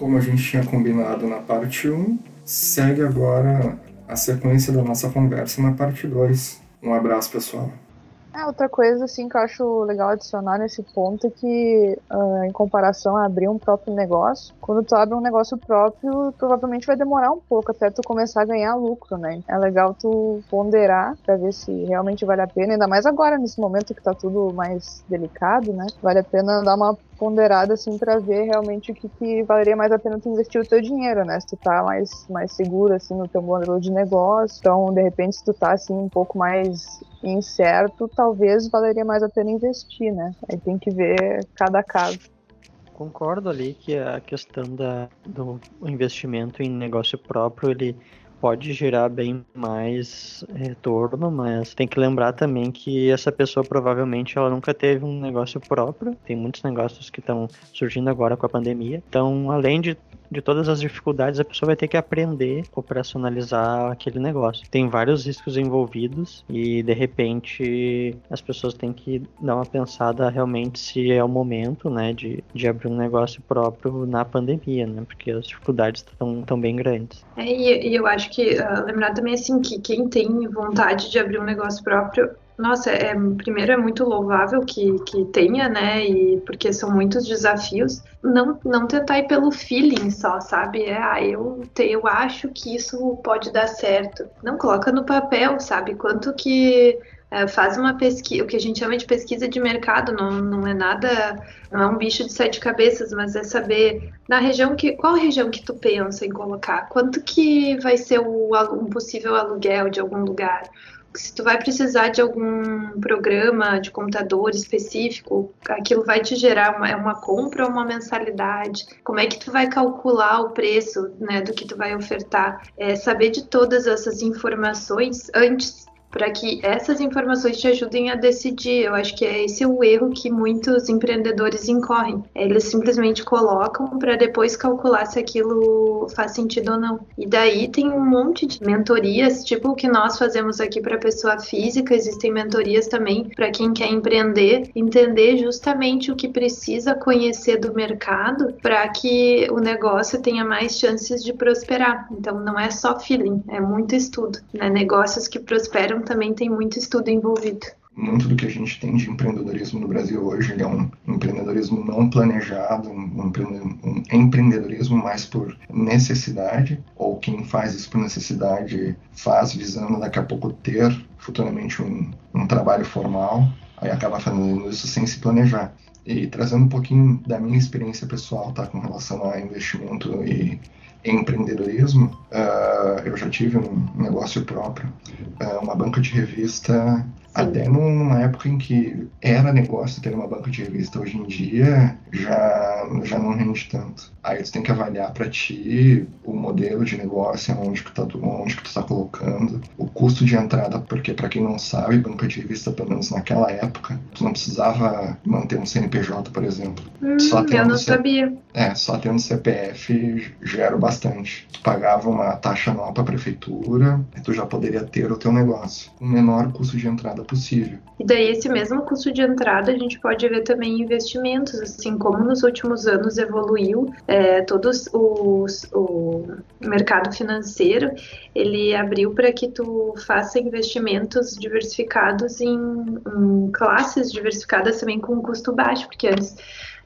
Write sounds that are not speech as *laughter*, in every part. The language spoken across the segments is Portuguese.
como a gente tinha combinado na parte 1, segue agora a sequência da nossa conversa na parte 2. Um abraço, pessoal. É, outra coisa assim que eu acho legal adicionar nesse ponto é que, uh, em comparação a abrir um próprio negócio, quando tu abre um negócio próprio, provavelmente vai demorar um pouco até tu começar a ganhar lucro, né? É legal tu ponderar para ver se realmente vale a pena, ainda mais agora nesse momento que tá tudo mais delicado, né? Vale a pena dar uma ponderada assim para ver realmente o que, que, valeria mais a pena tu investir o teu dinheiro, né? Se tu tá mais, mais seguro assim no teu modelo de negócio, então de repente se tu tá assim um pouco mais incerto, talvez valeria mais a pena investir, né? Aí tem que ver cada caso. Concordo ali que a questão da, do investimento em negócio próprio, ele pode gerar bem mais retorno, mas tem que lembrar também que essa pessoa provavelmente ela nunca teve um negócio próprio. Tem muitos negócios que estão surgindo agora com a pandemia. Então, além de de todas as dificuldades, a pessoa vai ter que aprender a operacionalizar aquele negócio. Tem vários riscos envolvidos e de repente as pessoas têm que dar uma pensada realmente se é o momento, né, de, de abrir um negócio próprio na pandemia, né, porque as dificuldades estão tão bem grandes. É, e, e eu acho que uh, lembrar também assim que quem tem vontade de abrir um negócio próprio nossa, é, primeiro é muito louvável que, que tenha, né? E porque são muitos desafios. Não, não tentar ir pelo feeling só, sabe? É, ah, eu, te, eu acho que isso pode dar certo. Não coloca no papel, sabe? Quanto que é, faz uma pesquisa, o que a gente chama de pesquisa de mercado, não, não é nada, não é um bicho de sete cabeças, mas é saber na região que, qual região que tu pensa em colocar, quanto que vai ser o, um possível aluguel de algum lugar, se tu vai precisar de algum programa de computador específico, aquilo vai te gerar uma, é uma compra ou uma mensalidade? Como é que tu vai calcular o preço né, do que tu vai ofertar? É saber de todas essas informações antes para que essas informações te ajudem a decidir. Eu acho que é esse o erro que muitos empreendedores incorrem. Eles simplesmente colocam para depois calcular se aquilo faz sentido ou não. E daí tem um monte de mentorias, tipo o que nós fazemos aqui para pessoa física, existem mentorias também para quem quer empreender, entender justamente o que precisa conhecer do mercado para que o negócio tenha mais chances de prosperar. Então não é só feeling, é muito estudo. Né? Negócios que prosperam também tem muito estudo envolvido. Muito do que a gente tem de empreendedorismo no Brasil hoje é um empreendedorismo não planejado, um, um empreendedorismo mais por necessidade, ou quem faz isso por necessidade faz visando daqui a pouco ter futuramente um, um trabalho formal, aí acaba fazendo isso sem se planejar. E trazendo um pouquinho da minha experiência pessoal, tá, com relação a investimento e empreendedorismo, uh, eu já tive um negócio próprio, uh, uma banca de revista até numa época em que era negócio ter uma banca de revista, hoje em dia já, já não rende tanto. Aí tu tem que avaliar para ti o modelo de negócio, onde que, tá, onde que tu tá colocando, o custo de entrada, porque para quem não sabe, banca de revista, pelo menos naquela época, tu não precisava manter um CNPJ, por exemplo. Hum, só eu não sabia. É, só tendo CPF gera bastante. Tu pagava uma taxa nova para a prefeitura e tu já poderia ter o teu negócio. O menor custo de entrada possível. E daí esse mesmo custo de entrada a gente pode ver também investimentos, assim como nos últimos anos evoluiu é, todos os o mercado financeiro ele abriu para que tu faça investimentos diversificados em, em classes diversificadas também com custo baixo, porque antes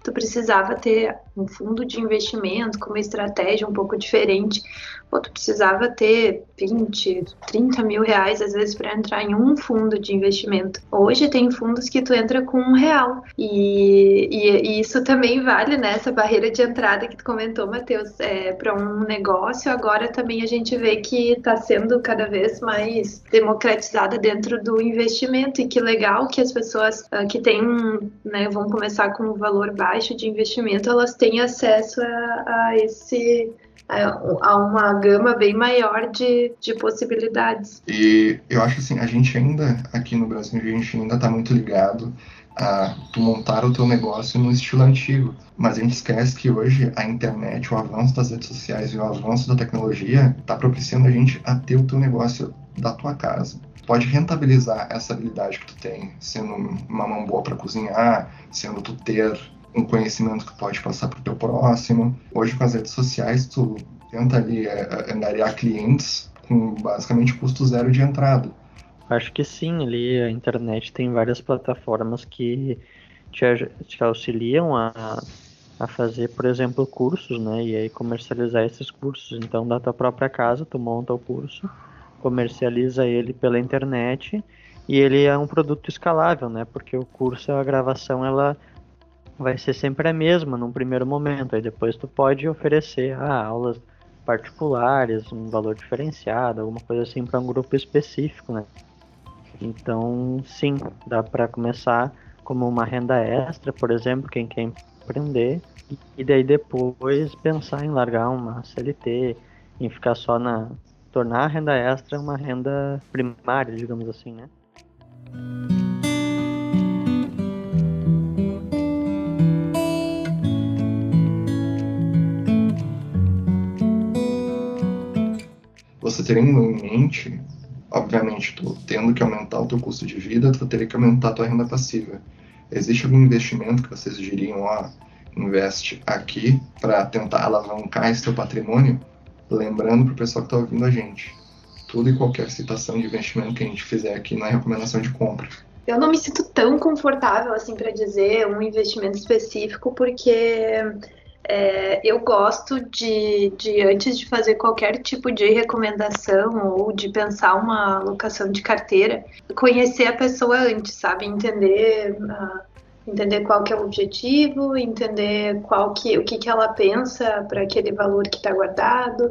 tu precisava ter um fundo de investimento com uma estratégia um pouco diferente Pô, tu precisava ter 20, 30 mil reais, às vezes, para entrar em um fundo de investimento. Hoje tem fundos que tu entra com um real. E, e, e isso também vale, né? Essa barreira de entrada que tu comentou, Matheus, é, para um negócio. Agora também a gente vê que está sendo cada vez mais democratizada dentro do investimento. E que legal que as pessoas uh, que têm, né, vão começar com um valor baixo de investimento, elas têm acesso a, a esse a uma gama bem maior de, de possibilidades. E eu acho assim, a gente ainda, aqui no Brasil, a gente ainda está muito ligado a montar o teu negócio no estilo antigo. Mas a gente esquece que hoje a internet, o avanço das redes sociais e o avanço da tecnologia está propiciando a gente a ter o teu negócio da tua casa. Pode rentabilizar essa habilidade que tu tem, sendo uma mão boa para cozinhar, sendo tu ter um conhecimento que pode passar para o teu próximo. Hoje, com as redes sociais, tu tenta ali é, é, angariar clientes com basicamente custo zero de entrada. Acho que sim, ali a internet tem várias plataformas que te, te auxiliam a, a fazer, por exemplo, cursos, né? E aí comercializar esses cursos. Então, da tua própria casa, tu monta o curso, comercializa ele pela internet e ele é um produto escalável, né? Porque o curso, a gravação, ela vai ser sempre a mesma num primeiro momento. Aí depois tu pode oferecer ah, aulas particulares, um valor diferenciado, alguma coisa assim para um grupo específico, né? Então, sim, dá para começar como uma renda extra, por exemplo, quem quer empreender, e daí depois pensar em largar uma CLT, em ficar só na tornar a renda extra uma renda primária, digamos assim, né? Você teria em mente, obviamente, tu tendo que aumentar o teu custo de vida, tu teria que aumentar a tua renda passiva. Existe algum investimento que vocês diriam, ó, investe aqui para tentar alavancar esse teu patrimônio? Lembrando para o pessoal que está ouvindo a gente, tudo e qualquer citação de investimento que a gente fizer aqui não é recomendação de compra. Eu não me sinto tão confortável assim para dizer um investimento específico, porque é, eu gosto de, de, antes de fazer qualquer tipo de recomendação ou de pensar uma alocação de carteira, conhecer a pessoa antes, sabe? Entender. Uh, entender qual que é o objetivo, entender qual que, o que, que ela pensa para aquele valor que está guardado,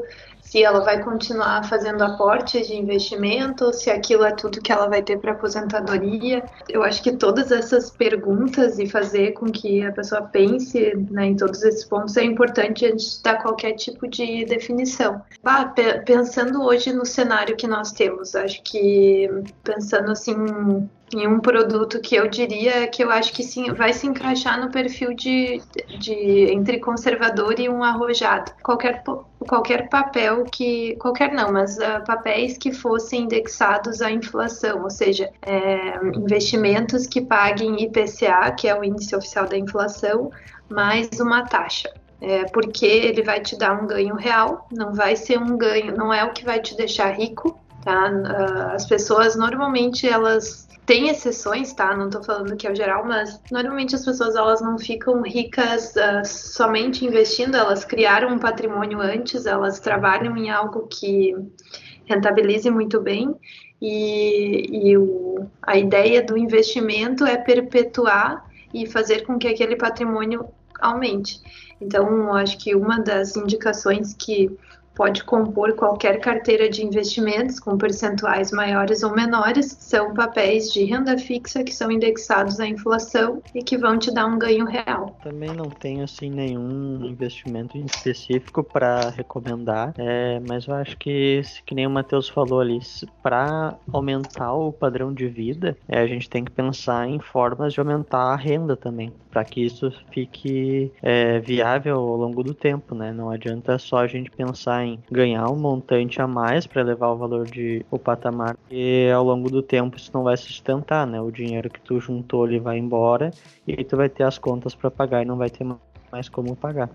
se ela vai continuar fazendo aportes de investimento, se aquilo é tudo que ela vai ter para aposentadoria. Eu acho que todas essas perguntas e fazer com que a pessoa pense né, em todos esses pontos é importante antes de dar qualquer tipo de definição. Pensando hoje no cenário que nós temos, acho que pensando assim em um produto que eu diria que eu acho que sim, vai se encaixar no perfil de, de entre conservador e um arrojado. Qualquer, qualquer papel que. Qualquer não, mas uh, papéis que fossem indexados à inflação, ou seja, é, investimentos que paguem IPCA, que é o índice oficial da inflação, mais uma taxa. É, porque ele vai te dar um ganho real, não vai ser um ganho, não é o que vai te deixar rico, Tá? Uh, as pessoas normalmente elas tem exceções, tá? Não tô falando que é o geral, mas normalmente as pessoas elas não ficam ricas uh, somente investindo, elas criaram um patrimônio antes, elas trabalham em algo que rentabilize muito bem e, e o, a ideia do investimento é perpetuar e fazer com que aquele patrimônio aumente. Então, acho que uma das indicações que pode compor qualquer carteira de investimentos com percentuais maiores ou menores, são papéis de renda fixa que são indexados à inflação e que vão te dar um ganho real. Também não tenho assim nenhum investimento específico para recomendar, é, mas eu acho que, que nem o Matheus falou ali, para aumentar o padrão de vida, é, a gente tem que pensar em formas de aumentar a renda também, para que isso fique é, viável ao longo do tempo, né? Não adianta só a gente pensar em ganhar um montante a mais para levar o valor de o patamar e ao longo do tempo isso não vai sustentar, né? O dinheiro que tu juntou ele vai embora e tu vai ter as contas para pagar e não vai ter mais como pagar.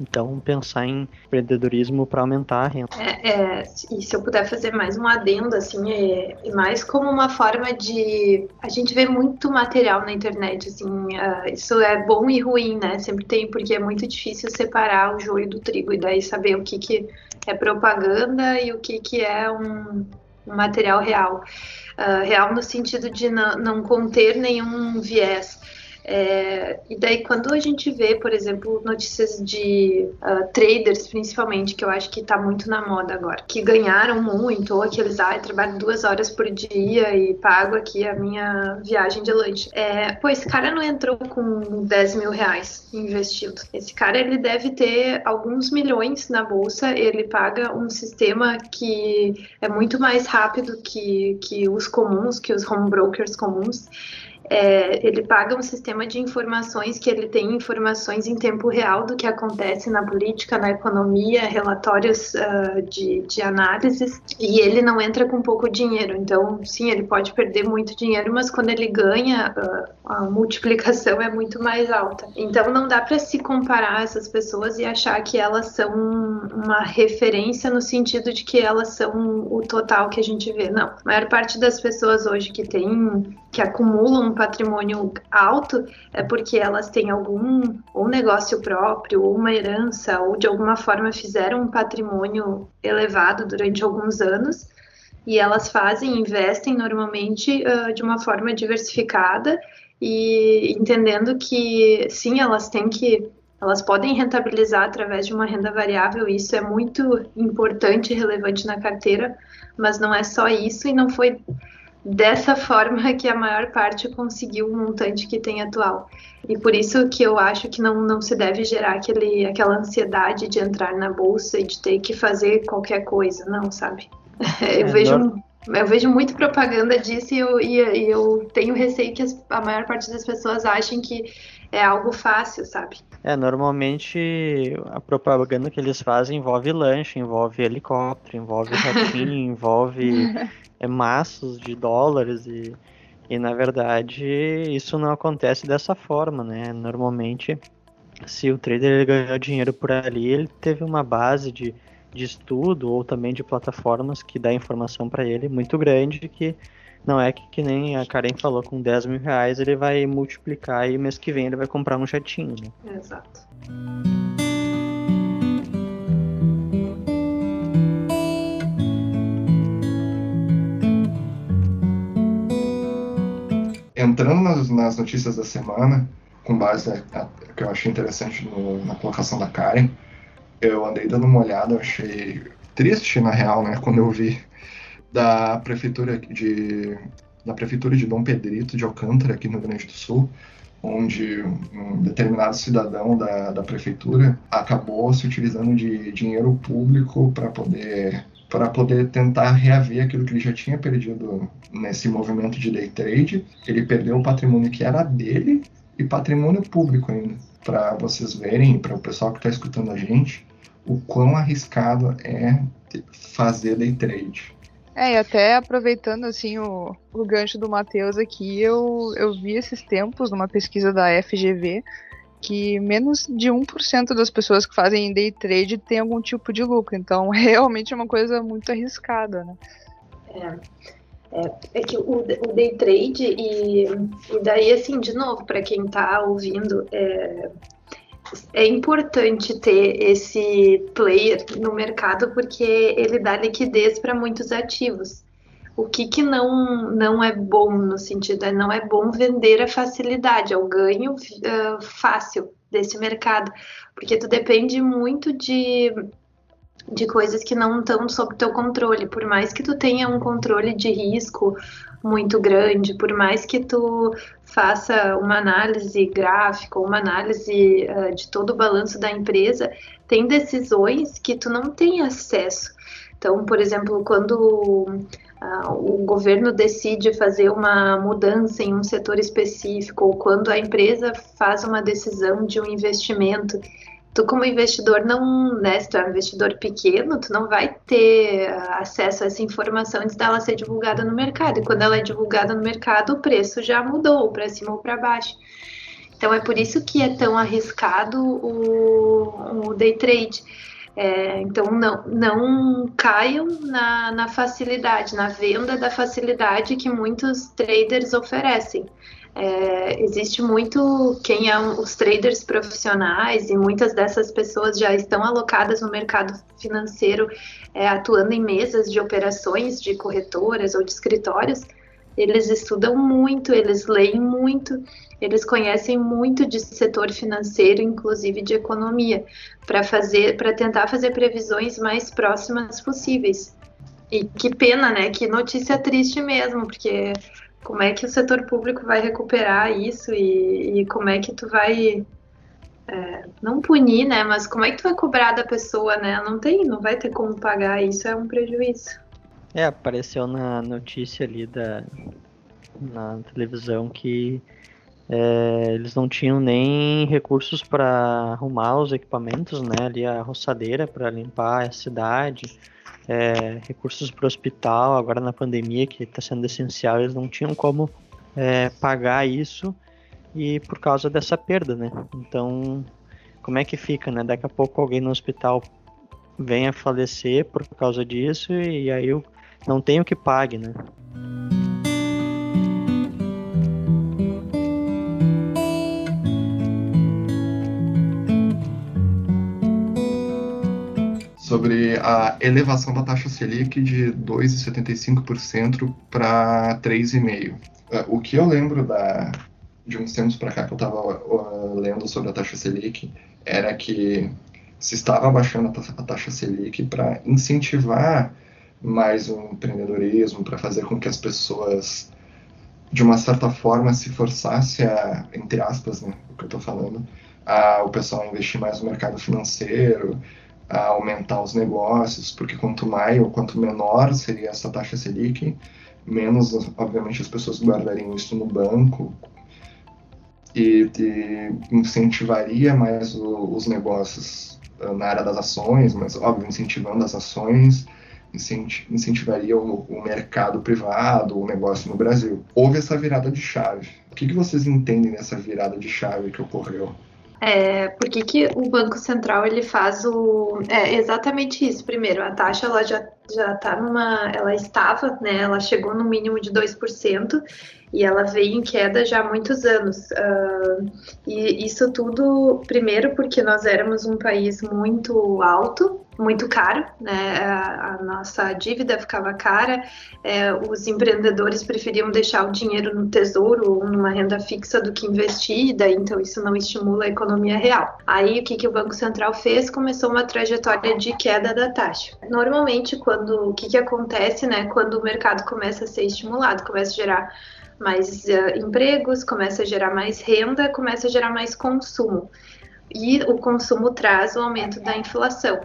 Então, pensar em empreendedorismo para aumentar a renda. É, é, e se eu puder fazer mais um adendo, assim, é, é, mais como uma forma de. A gente vê muito material na internet, assim, uh, isso é bom e ruim, né? Sempre tem, porque é muito difícil separar o joio do trigo e daí saber o que, que é propaganda e o que, que é um, um material real. Uh, real no sentido de não, não conter nenhum viés. É, e daí, quando a gente vê, por exemplo, notícias de uh, traders, principalmente, que eu acho que está muito na moda agora, que ganharam muito, ou aqueles, ah, trabalho duas horas por dia e pago aqui a minha viagem de lanche. É, pô, esse cara não entrou com 10 mil reais investido. Esse cara, ele deve ter alguns milhões na bolsa, ele paga um sistema que é muito mais rápido que, que os comuns, que os home brokers comuns é, ele paga um sistema de informações que ele tem informações em tempo real do que acontece na política, na economia, relatórios uh, de, de análises, e ele não entra com pouco dinheiro. Então, sim, ele pode perder muito dinheiro, mas quando ele ganha uh, a multiplicação é muito mais alta. Então não dá para se comparar essas pessoas e achar que elas são uma referência no sentido de que elas são o total que a gente vê. Não. A maior parte das pessoas hoje que tem que acumulam um patrimônio alto é porque elas têm algum ou negócio próprio, ou uma herança, ou de alguma forma fizeram um patrimônio elevado durante alguns anos e elas fazem, investem normalmente uh, de uma forma diversificada e entendendo que sim, elas têm que elas podem rentabilizar através de uma renda variável, isso é muito importante e relevante na carteira, mas não é só isso e não foi dessa forma que a maior parte conseguiu o montante que tem atual. E por isso que eu acho que não, não se deve gerar aquele, aquela ansiedade de entrar na bolsa e de ter que fazer qualquer coisa, não, sabe? *laughs* Eu é, vejo eu vejo muito propaganda disso e eu, e, e eu tenho receio que as, a maior parte das pessoas achem que é algo fácil, sabe? É, normalmente a propaganda que eles fazem envolve lanche, envolve helicóptero, envolve ratinho, *laughs* envolve é, maços de dólares e, e na verdade isso não acontece dessa forma, né? Normalmente se o trader ganhou dinheiro por ali, ele teve uma base de de estudo ou também de plataformas que dá informação para ele muito grande que não é que, que, nem a Karen falou, com 10 mil reais ele vai multiplicar e mês que vem ele vai comprar um jatinho. Né? Exato. Entrando nas, nas notícias da semana, com base na, que eu achei interessante no, na colocação da Karen, eu andei dando uma olhada, achei triste na real, né, quando eu vi da prefeitura de da prefeitura de Dom Pedrito de Alcântara aqui no Rio Grande do Sul, onde um determinado cidadão da, da prefeitura acabou se utilizando de dinheiro público para poder para poder tentar reaver aquilo que ele já tinha perdido nesse movimento de day trade. Ele perdeu o patrimônio que era dele e patrimônio público ainda. Para vocês verem, para o pessoal que está escutando a gente, o quão arriscado é fazer day trade. É, e até aproveitando assim o, o gancho do Matheus aqui, eu, eu vi esses tempos numa pesquisa da FGV que menos de 1% das pessoas que fazem day trade tem algum tipo de lucro. Então, *laughs* realmente é uma coisa muito arriscada, né? É. É, é que o, o day trade, e, e daí, assim, de novo, para quem está ouvindo, é, é importante ter esse player no mercado porque ele dá liquidez para muitos ativos. O que, que não, não é bom no sentido é não é bom vender a facilidade, é o ganho uh, fácil desse mercado, porque tu depende muito de, de coisas que não estão sob teu controle. Por mais que tu tenha um controle de risco muito grande, por mais que tu faça uma análise gráfica, uma análise uh, de todo o balanço da empresa, tem decisões que tu não tem acesso. Então, por exemplo, quando uh, o governo decide fazer uma mudança em um setor específico, ou quando a empresa faz uma decisão de um investimento tu como investidor não, né, se tu é um investidor pequeno, tu não vai ter acesso a essa informação antes dela ser divulgada no mercado. E quando ela é divulgada no mercado, o preço já mudou para cima ou para baixo. Então é por isso que é tão arriscado o, o day trade. É, então não, não caiam na, na facilidade, na venda da facilidade que muitos traders oferecem. É, existe muito quem é um, os traders profissionais e muitas dessas pessoas já estão alocadas no mercado financeiro, é, atuando em mesas de operações de corretoras ou de escritórios. Eles estudam muito, eles leem muito, eles conhecem muito de setor financeiro, inclusive de economia, para fazer, para tentar fazer previsões mais próximas possíveis. E que pena, né? Que notícia triste mesmo, porque como é que o setor público vai recuperar isso e, e como é que tu vai é, não punir, né? Mas como é que tu vai cobrar da pessoa, né? Não tem, não vai ter como pagar, isso é um prejuízo. É, apareceu na notícia ali da na televisão que é, eles não tinham nem recursos para arrumar os equipamentos, né? Ali a roçadeira para limpar a cidade é, recursos para o hospital, agora na pandemia, que está sendo essencial, eles não tinham como é, pagar isso. e por causa dessa perda, né? Então, como é que fica, né? Daqui a pouco alguém no hospital vem a falecer por causa disso e aí eu não tenho que pague, né? sobre a elevação da taxa Selic de 2,75% para 3,5%. É, o que eu lembro da, de uns tempos para cá que eu estava uh, lendo sobre a taxa Selic era que se estava abaixando a taxa Selic para incentivar mais o empreendedorismo, para fazer com que as pessoas, de uma certa forma, se forçasse a, entre aspas, né, o que eu estou falando, a, o pessoal investir mais no mercado financeiro, a aumentar os negócios, porque quanto mais ou quanto menor seria essa taxa Selic, menos, obviamente, as pessoas guardariam isso no banco e, e incentivaria mais o, os negócios ah, na área das ações, mas, óbvio, incentivando as ações, incentivaria o, o, mercado privado, o negócio no Brasil. Houve essa virada de chave. O que, que vocês entendem dessa virada de chave que ocorreu? É, por que, que o Banco Central ele faz o é exatamente isso. Primeiro, a taxa ela já já está numa, ela estava, né? Ela chegou no mínimo de 2% e ela veio em queda já há muitos anos. Uh, e isso tudo, primeiro, porque nós éramos um país muito alto, muito caro, né? A, nossa dívida ficava cara, é, os empreendedores preferiam deixar o dinheiro no tesouro ou numa renda fixa do que investir, daí então isso não estimula a economia real. Aí o que, que o Banco Central fez? Começou uma trajetória de queda da taxa. Normalmente, quando o que, que acontece, né? Quando o mercado começa a ser estimulado, começa a gerar mais uh, empregos, começa a gerar mais renda, começa a gerar mais consumo. E o consumo traz o aumento da inflação.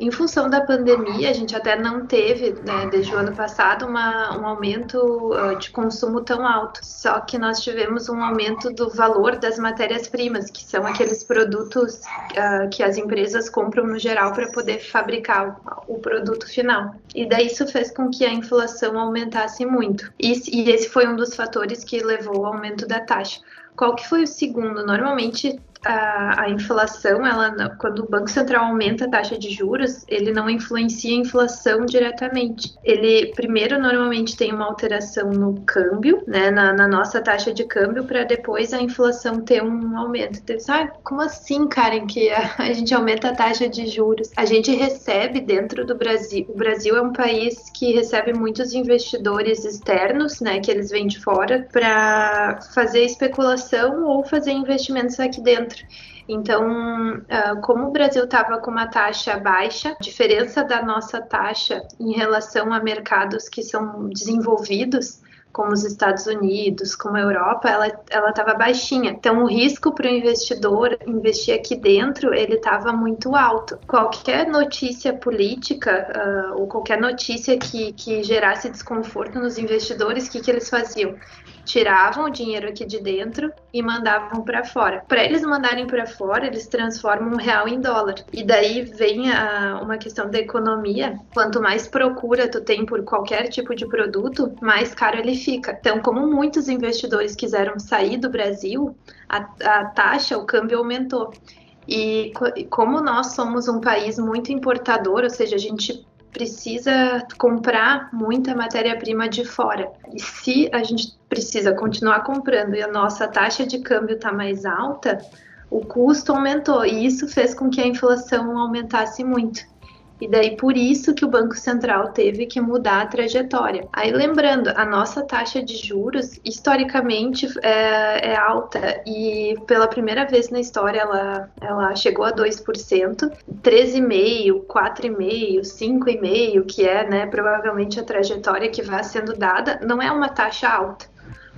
Em função da pandemia, a gente até não teve, né, desde o ano passado, uma, um aumento uh, de consumo tão alto. Só que nós tivemos um aumento do valor das matérias-primas, que são aqueles produtos uh, que as empresas compram no geral para poder fabricar o, o, produto final. E daí isso fez com que a inflação aumentasse muito. E, e esse foi um dos fatores que levou ao aumento da taxa. Qual que foi o segundo? Normalmente a, a, inflação, ela, quando o Banco Central aumenta a taxa de juros, ele não influencia a inflação diretamente. Ele, primeiro, normalmente tem uma alteração no câmbio, né, na, na nossa taxa de câmbio, para depois a inflação ter um aumento. Então, ah, como assim, Karen, que a, a, gente aumenta a taxa de juros? A gente recebe dentro do Brasil. O Brasil é um país que recebe muitos investidores externos, né, que eles vêm de fora, para fazer especulação ou fazer investimentos aqui dentro dentro. Então, ah, como o Brasil estava com uma taxa baixa, a diferença da nossa taxa em relação a mercados que são desenvolvidos, como os Estados Unidos, como a Europa, ela estava baixinha. Então, o risco para o investidor investir aqui dentro, ele estava muito alto. Qualquer notícia política uh, ou qualquer notícia que, que gerasse desconforto nos investidores, o que, que eles faziam? Tiravam o dinheiro aqui de dentro e mandavam para fora. Para eles mandarem para fora, eles transformam real em dólar. E daí vem a, uma questão da economia. Quanto mais procura tu tem por qualquer tipo de produto, mais caro ele fica. Então, como muitos investidores quiseram sair do Brasil, a, a taxa, o câmbio aumentou. E como nós somos um país muito importador, ou seja, a gente precisa comprar muita matéria-prima de fora. E se a gente precisa continuar comprando e a nossa taxa de câmbio está mais alta, o custo aumentou e isso fez com que a inflação aumentasse muito. E daí por isso que o Banco Central teve que mudar a trajetória. Aí lembrando, a nossa taxa de juros historicamente é, é alta. E pela primeira vez na história ela, ela chegou a 2%, 13,5%, 4,5%, 5,5%, que é né, provavelmente a trajetória que vai sendo dada, não é uma taxa alta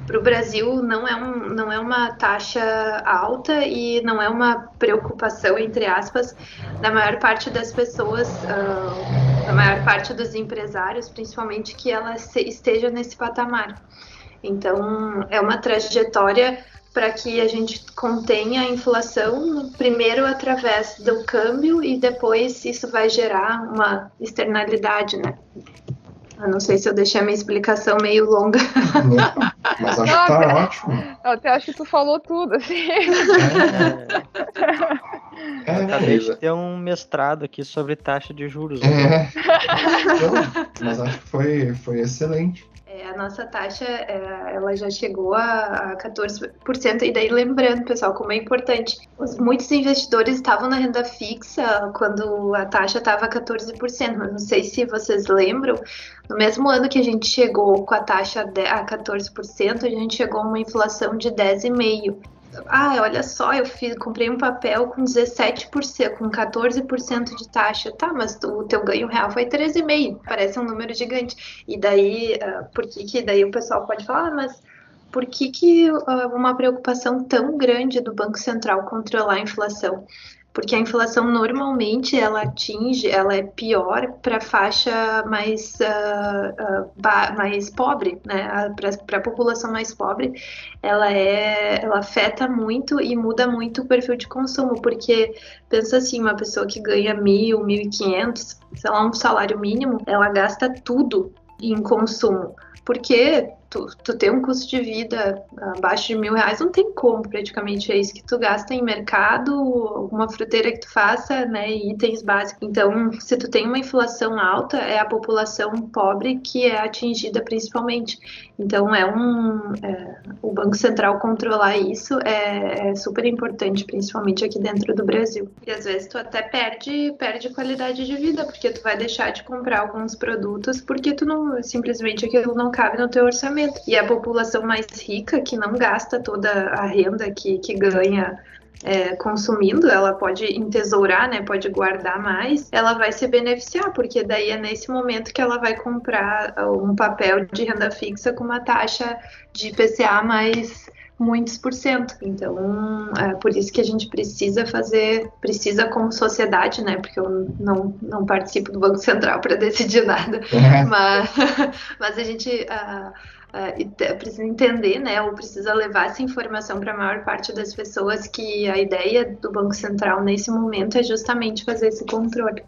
para o Brasil não é, um, não é uma taxa alta e não é uma preocupação, entre aspas, da maior parte das pessoas, uh, da maior parte dos empresários, principalmente, que ela esteja nesse patamar. Então, é uma trajetória para que a gente contenha a inflação, primeiro através do câmbio e depois isso vai gerar uma externalidade, né? Eu não sei se eu deixei a minha explicação meio longa. Não, mas acho que tá ótimo. Eu até acho que tu falou tudo, assim. É, é, Acabei mas- de ter um mestrado aqui sobre taxa de juros. é. Então, mas acho que foi, foi excelente. A nossa taxa, é, ela já chegou a, a 14%. E daí, lembrando, pessoal, como é importante, os, muitos investidores estavam na renda fixa quando a taxa estava 14%. Mas não sei se vocês lembram, no mesmo ano que a gente chegou com a taxa a 14%, a gente chegou a uma inflação de 10,5%. Ah, olha só, eu fiz, comprei um papel com 17%, com 14% de taxa. Tá, mas o teu ganho real foi 13,5%. Parece um número gigante. E daí, ah, por que que daí o pessoal pode falar, ah, mas por que que ah, uma preocupação tão grande do Banco Central controlar a inflação? Porque a inflação normalmente ela atinge, ela é pior para a faixa mais, ah, ba- mais pobre, né? Para a população mais pobre, ela é, ela afeta muito e muda muito o perfil de consumo, porque pensa assim, uma pessoa que ganha mil, mil e quinhentos, sei lá, um salário mínimo, ela gasta tudo em consumo, porque tu, tu tem um custo de vida abaixo de mil reais, não tem como praticamente, é isso que tu gasta em mercado, alguma fruteira que tu faça, né, e itens básicos. Então, se tu tem uma inflação alta, é a população pobre que é atingida principalmente. Então, é um, é, o Banco Central controlar isso é, é super importante, principalmente aqui dentro do Brasil. E às vezes tu até perde, perde qualidade de vida, porque tu vai deixar de comprar alguns produtos porque tu não, simplesmente aquilo não cabe no teu orçamento. E a população mais rica, que não gasta toda a renda que, que ganha é, consumindo, ela pode entesourar, né, pode guardar mais, ela vai se beneficiar, porque daí é nesse momento que ela vai comprar um papel de renda fixa com uma taxa de IPCA mais muitos por cento. Então, é por isso que a gente precisa fazer, precisa como sociedade, né? Porque eu não, não participo do Banco Central para *laughs* decidir nada, É, mas, *laughs* mas a gente ah, ente- precisa entender, né? Ou precisa levar essa informação para a maior parte das pessoas que a ideia do Banco Central nesse momento é justamente fazer esse controle.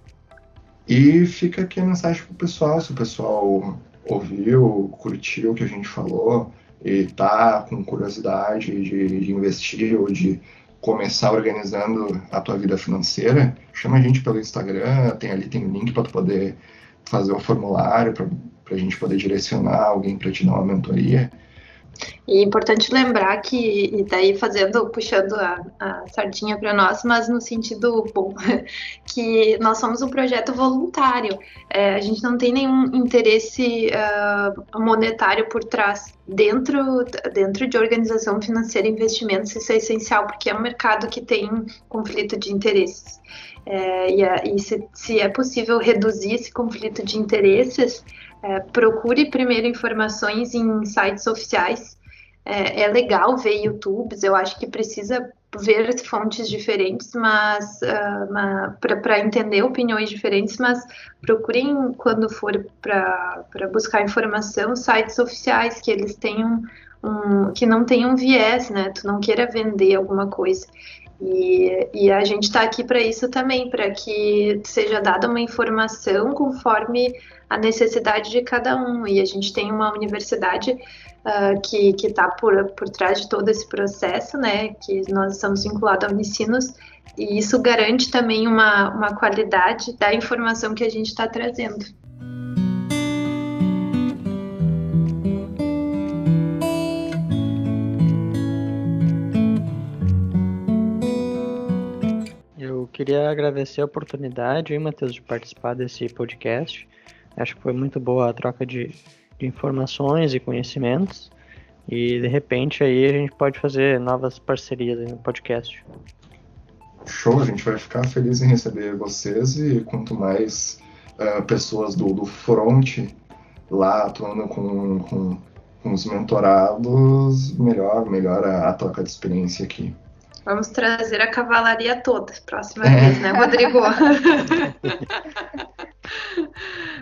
E fica aqui a mensagem pro pessoal, se o pessoal ouviu, curtiu o que a gente falou e tá com curiosidade de, de investir ou de começar organizando a tua vida financeira, chama a gente pelo Instagram, tem ali tem o link para tu poder fazer o formulário para a gente poder direcionar alguém para te dar uma mentoria. E é importante lembrar que, e daí fazendo, puxando a, a sardinha para nós, mas no sentido bom, *laughs* que nós somos um projeto voluntário. É, a gente não tem nenhum interesse ah, monetário por trás. Dentro, dentro de organização financeira e investimentos, isso é essencial, porque é um mercado que tem conflito de interesses. É, e e se, se é possível reduzir esse conflito de interesses, é, procure primeiro informações em sites oficiais. É, é legal ver YouTubes, eu acho que precisa ver fontes diferentes, mas para entender opiniões diferentes, mas procurem quando for para buscar informação sites oficiais que eles tenham um, que não tenham viés, né? Tu não queira vender alguma coisa. E, e a gente está aqui para isso também, para que seja dada uma informação conforme a necessidade de cada um. E a gente tem uma universidade ah, que está por, por trás de todo esse processo, né? Que nós estamos vinculados ao Unicinos, e isso garante também uma, uma qualidade da informação que a gente está trazendo. Queria agradecer a oportunidade, hein, Matheus, de participar desse podcast. Acho que foi muito boa a troca de, de informações e conhecimentos. E de repente aí a gente pode fazer novas parcerias no podcast. Show, a gente vai ficar feliz em receber vocês e quanto mais ah, pessoas do, do front lá atuando com, com, com os mentorados, melhor, melhor a, a troca de experiência aqui. Vamos trazer a cavalaria toda, próxima É. vez, né, Rodrigo? *laughs*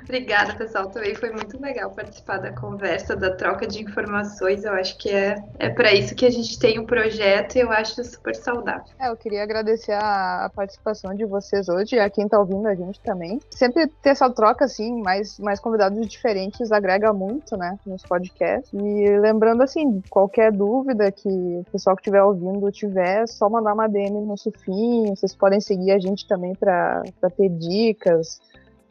Obrigada, pessoal. Também foi muito legal participar da conversa, da troca de informações. Eu acho que é, é para isso que a gente tem o um projeto e eu acho super saudável. É, eu queria agradecer a, a participação de vocês hoje a quem está ouvindo a gente também. Sempre ter essa troca, assim, mais, mais convidados diferentes agrega muito, né, nos podcasts. E lembrando, assim, qualquer dúvida que o pessoal que estiver ouvindo tiver, é só mandar uma DM no Sufim. Vocês podem seguir a gente também para ter dicas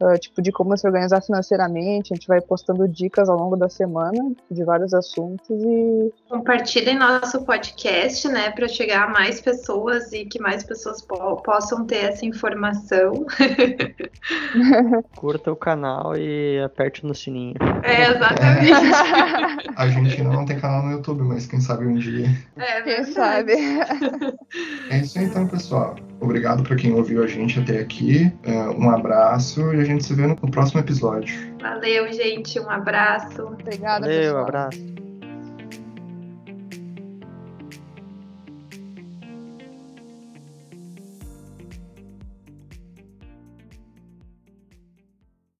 uh, tipo, de como se organizar financeiramente. A gente vai postando dicas ao longo da semana de vários assuntos e. Compartilhem nosso podcast, né, para chegar a mais pessoas e que mais pessoas po possam ter essa informação. *laughs* Curta o canal e aperte no sininho. É, exatamente. *laughs* a gente ainda não tem canal no YouTube, mas quem sabe um dia. É, quem sabe. É isso aí, então, pessoal. Obrigado para quem ouviu a gente até aqui. É, um abraço e a gente se vê no próximo episódio. Valeu, gente. Um abraço. Obrigada, Valeu, pessoal. abraço.